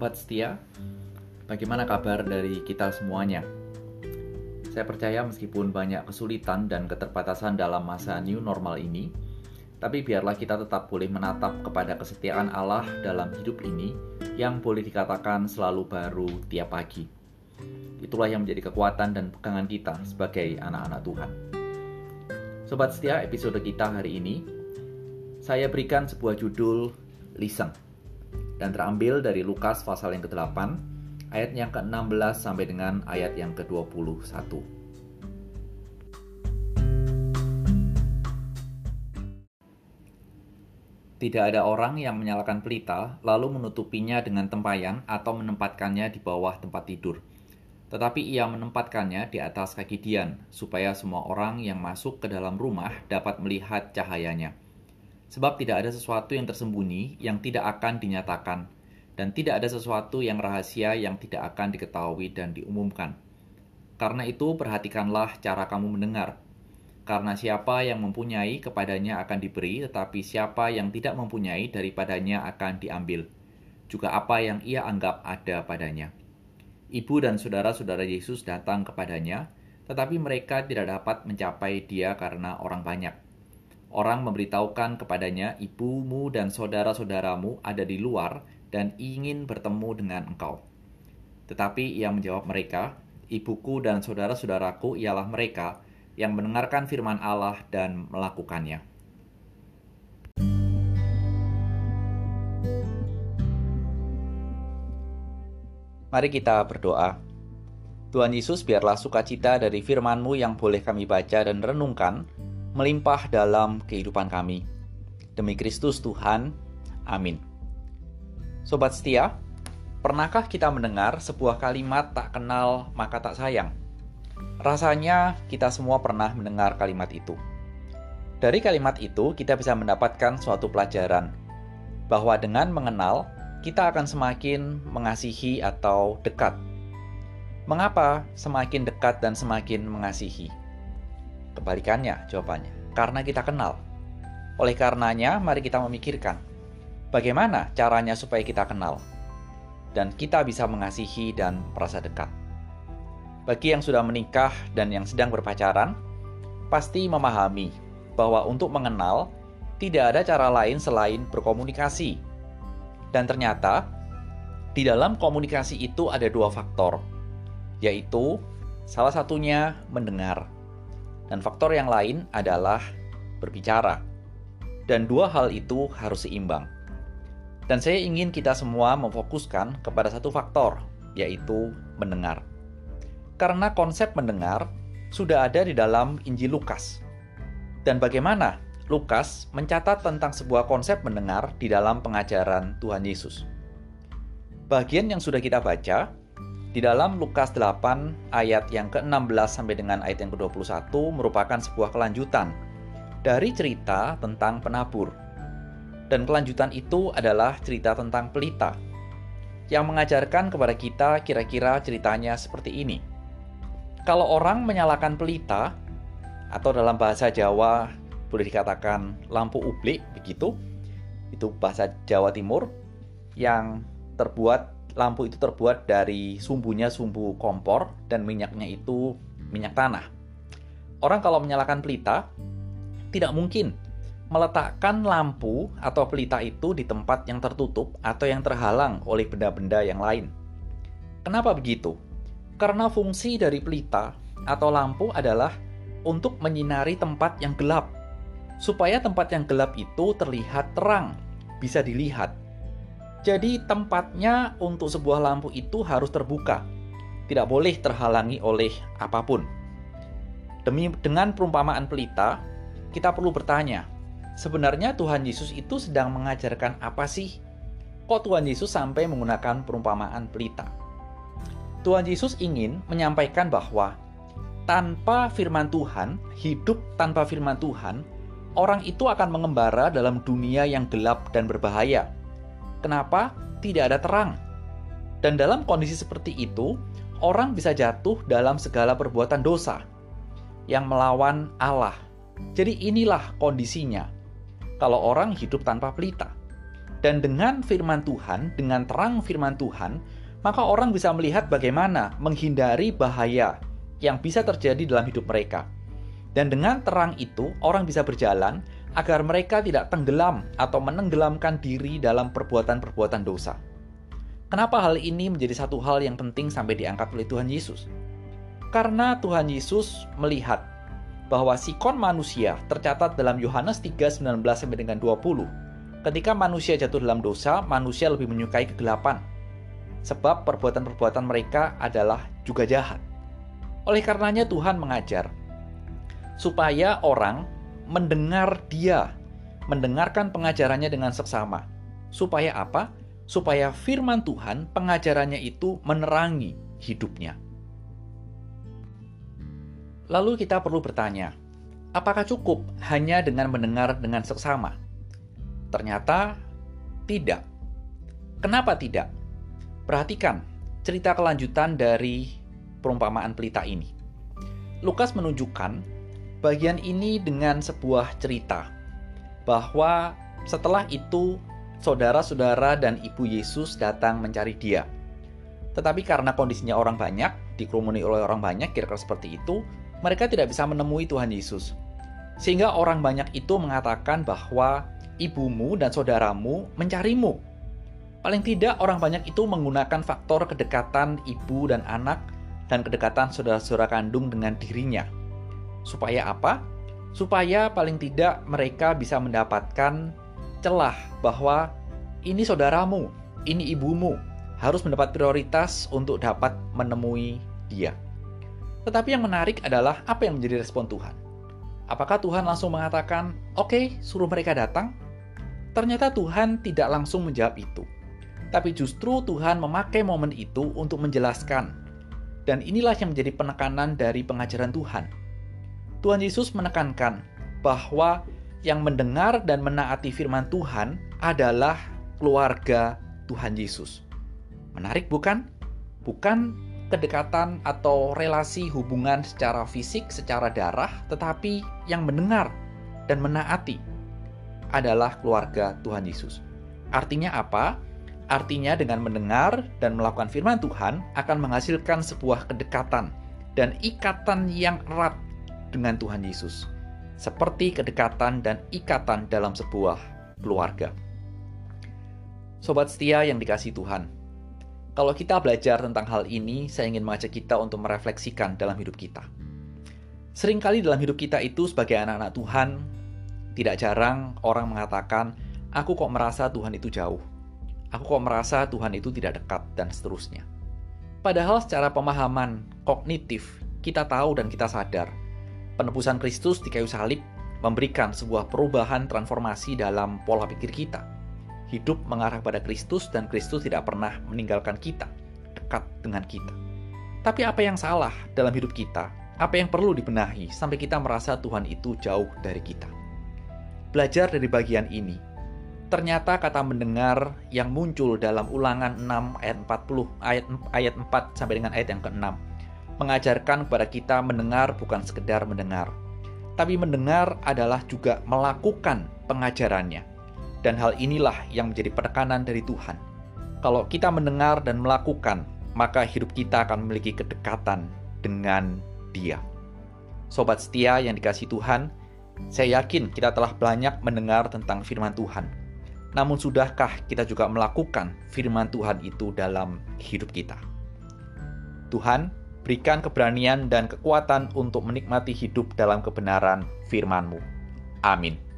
Sobat setia, bagaimana kabar dari kita semuanya? Saya percaya meskipun banyak kesulitan dan keterbatasan dalam masa new normal ini, tapi biarlah kita tetap boleh menatap kepada kesetiaan Allah dalam hidup ini yang boleh dikatakan selalu baru tiap pagi. Itulah yang menjadi kekuatan dan pegangan kita sebagai anak-anak Tuhan. Sobat setia, episode kita hari ini saya berikan sebuah judul Listen dan terambil dari Lukas pasal yang ke-8 ayat yang ke-16 sampai dengan ayat yang ke-21. Tidak ada orang yang menyalakan pelita lalu menutupinya dengan tempayan atau menempatkannya di bawah tempat tidur. Tetapi ia menempatkannya di atas kaki Dian, supaya semua orang yang masuk ke dalam rumah dapat melihat cahayanya. Sebab tidak ada sesuatu yang tersembunyi yang tidak akan dinyatakan, dan tidak ada sesuatu yang rahasia yang tidak akan diketahui dan diumumkan. Karena itu, perhatikanlah cara kamu mendengar. Karena siapa yang mempunyai kepadanya akan diberi, tetapi siapa yang tidak mempunyai daripadanya akan diambil. Juga apa yang ia anggap ada padanya. Ibu dan saudara-saudara Yesus datang kepadanya, tetapi mereka tidak dapat mencapai dia karena orang banyak Orang memberitahukan kepadanya, ibumu dan saudara-saudaramu ada di luar dan ingin bertemu dengan engkau. Tetapi ia menjawab mereka, ibuku dan saudara-saudaraku ialah mereka yang mendengarkan firman Allah dan melakukannya. Mari kita berdoa. Tuhan Yesus, biarlah sukacita dari firman-Mu yang boleh kami baca dan renungkan, melimpah dalam kehidupan kami. Demi Kristus Tuhan, amin. Sobat setia, pernahkah kita mendengar sebuah kalimat tak kenal maka tak sayang? Rasanya kita semua pernah mendengar kalimat itu. Dari kalimat itu, kita bisa mendapatkan suatu pelajaran bahwa dengan mengenal, kita akan semakin mengasihi atau dekat. Mengapa semakin dekat dan semakin mengasihi? Kebalikannya jawabannya, karena kita kenal. Oleh karenanya, mari kita memikirkan bagaimana caranya supaya kita kenal dan kita bisa mengasihi dan merasa dekat. Bagi yang sudah menikah dan yang sedang berpacaran, pasti memahami bahwa untuk mengenal tidak ada cara lain selain berkomunikasi. Dan ternyata di dalam komunikasi itu ada dua faktor, yaitu salah satunya mendengar dan faktor yang lain adalah berbicara. Dan dua hal itu harus seimbang. Dan saya ingin kita semua memfokuskan kepada satu faktor, yaitu mendengar. Karena konsep mendengar sudah ada di dalam Injil Lukas. Dan bagaimana Lukas mencatat tentang sebuah konsep mendengar di dalam pengajaran Tuhan Yesus. Bagian yang sudah kita baca di dalam Lukas 8 ayat yang ke-16 sampai dengan ayat yang ke-21 merupakan sebuah kelanjutan dari cerita tentang penabur. Dan kelanjutan itu adalah cerita tentang pelita yang mengajarkan kepada kita kira-kira ceritanya seperti ini. Kalau orang menyalakan pelita atau dalam bahasa Jawa boleh dikatakan lampu ublik begitu, itu bahasa Jawa Timur yang terbuat lampu itu terbuat dari sumbunya sumbu kompor dan minyaknya itu minyak tanah. Orang kalau menyalakan pelita tidak mungkin meletakkan lampu atau pelita itu di tempat yang tertutup atau yang terhalang oleh benda-benda yang lain. Kenapa begitu? Karena fungsi dari pelita atau lampu adalah untuk menyinari tempat yang gelap, supaya tempat yang gelap itu terlihat terang, bisa dilihat jadi tempatnya untuk sebuah lampu itu harus terbuka, tidak boleh terhalangi oleh apa pun. Demi dengan perumpamaan pelita, kita perlu bertanya, sebenarnya Tuhan Yesus itu sedang mengajarkan apa sih? Kok Tuhan Yesus sampai menggunakan perumpamaan pelita? Tuhan Yesus ingin menyampaikan bahwa tanpa firman Tuhan, hidup tanpa firman Tuhan, orang itu akan mengembara dalam dunia yang gelap dan berbahaya Kenapa? Tidak ada terang. Dan dalam kondisi seperti itu, orang bisa jatuh dalam segala perbuatan dosa yang melawan Allah. Jadi inilah kondisinya. Kalau orang hidup tanpa pelita. Dan dengan firman Tuhan, dengan terang firman Tuhan, maka orang bisa melihat bagaimana menghindari bahaya yang bisa terjadi dalam hidup mereka. Dan dengan terang itu, orang bisa berjalan agar mereka tidak tenggelam atau menenggelamkan diri dalam perbuatan-perbuatan dosa. Kenapa hal ini menjadi satu hal yang penting sampai diangkat oleh Tuhan Yesus? Karena Tuhan Yesus melihat bahwa sikon manusia tercatat dalam Yohanes 3, 19 sampai dengan 20 Ketika manusia jatuh dalam dosa, manusia lebih menyukai kegelapan, sebab perbuatan-perbuatan mereka adalah juga jahat. Oleh karenanya, Tuhan mengajar supaya orang mendengar Dia, mendengarkan pengajarannya dengan seksama. Supaya apa? Supaya firman Tuhan, pengajarannya itu menerangi hidupnya. Lalu kita perlu bertanya, apakah cukup hanya dengan mendengar dengan seksama? Ternyata tidak. Kenapa tidak? Perhatikan cerita kelanjutan dari perumpamaan pelita ini. Lukas menunjukkan bagian ini dengan sebuah cerita bahwa setelah itu saudara-saudara dan ibu Yesus datang mencari dia. Tetapi karena kondisinya orang banyak, dikerumuni oleh orang banyak, kira-kira seperti itu, mereka tidak bisa menemui Tuhan Yesus. Sehingga orang banyak itu mengatakan bahwa ibumu dan saudaramu mencarimu. Paling tidak orang banyak itu menggunakan faktor kedekatan ibu dan anak dan kedekatan saudara-saudara kandung dengan dirinya. Supaya apa? Supaya paling tidak mereka bisa mendapatkan celah bahwa ini saudaramu, ini ibumu, harus mendapat prioritas untuk dapat menemui dia. Tetapi yang menarik adalah apa yang menjadi respon Tuhan. Apakah Tuhan langsung mengatakan, "Oke, okay, suruh mereka datang"? Ternyata Tuhan tidak langsung menjawab itu. Tapi justru Tuhan memakai momen itu untuk menjelaskan. Dan inilah yang menjadi penekanan dari pengajaran Tuhan. Tuhan Yesus menekankan bahwa yang mendengar dan menaati firman Tuhan adalah keluarga Tuhan Yesus. Menarik bukan? Bukan kedekatan atau relasi hubungan secara fisik, secara darah, tetapi yang mendengar dan menaati adalah keluarga Tuhan Yesus. Artinya apa? Artinya dengan mendengar dan melakukan firman Tuhan akan menghasilkan sebuah kedekatan dan ikatan yang erat dengan Tuhan Yesus. Seperti kedekatan dan ikatan dalam sebuah keluarga. Sobat setia yang dikasih Tuhan, kalau kita belajar tentang hal ini, saya ingin mengajak kita untuk merefleksikan dalam hidup kita. Seringkali dalam hidup kita itu sebagai anak-anak Tuhan, tidak jarang orang mengatakan, "Aku kok merasa Tuhan itu jauh, aku kok merasa Tuhan itu tidak dekat," dan seterusnya. Padahal, secara pemahaman kognitif, kita tahu dan kita sadar penebusan Kristus di kayu salib memberikan sebuah perubahan transformasi dalam pola pikir kita. Hidup mengarah pada Kristus, dan Kristus tidak pernah meninggalkan kita, dekat dengan kita. Tapi, apa yang salah dalam hidup kita? Apa yang perlu dibenahi sampai kita merasa Tuhan itu jauh dari kita? Belajar dari bagian ini. Ternyata kata mendengar yang muncul dalam ulangan 6 ayat 40 ayat, ayat 4 sampai dengan ayat yang ke-6 mengajarkan kepada kita mendengar bukan sekedar mendengar, tapi mendengar adalah juga melakukan pengajarannya. Dan hal inilah yang menjadi penekanan dari Tuhan. Kalau kita mendengar dan melakukan, maka hidup kita akan memiliki kedekatan dengan Dia. Sobat setia yang dikasih Tuhan, saya yakin kita telah banyak mendengar tentang firman Tuhan. Namun sudahkah kita juga melakukan firman Tuhan itu dalam hidup kita? Tuhan, berikan keberanian dan kekuatan untuk menikmati hidup dalam kebenaran firman-Mu. Amin.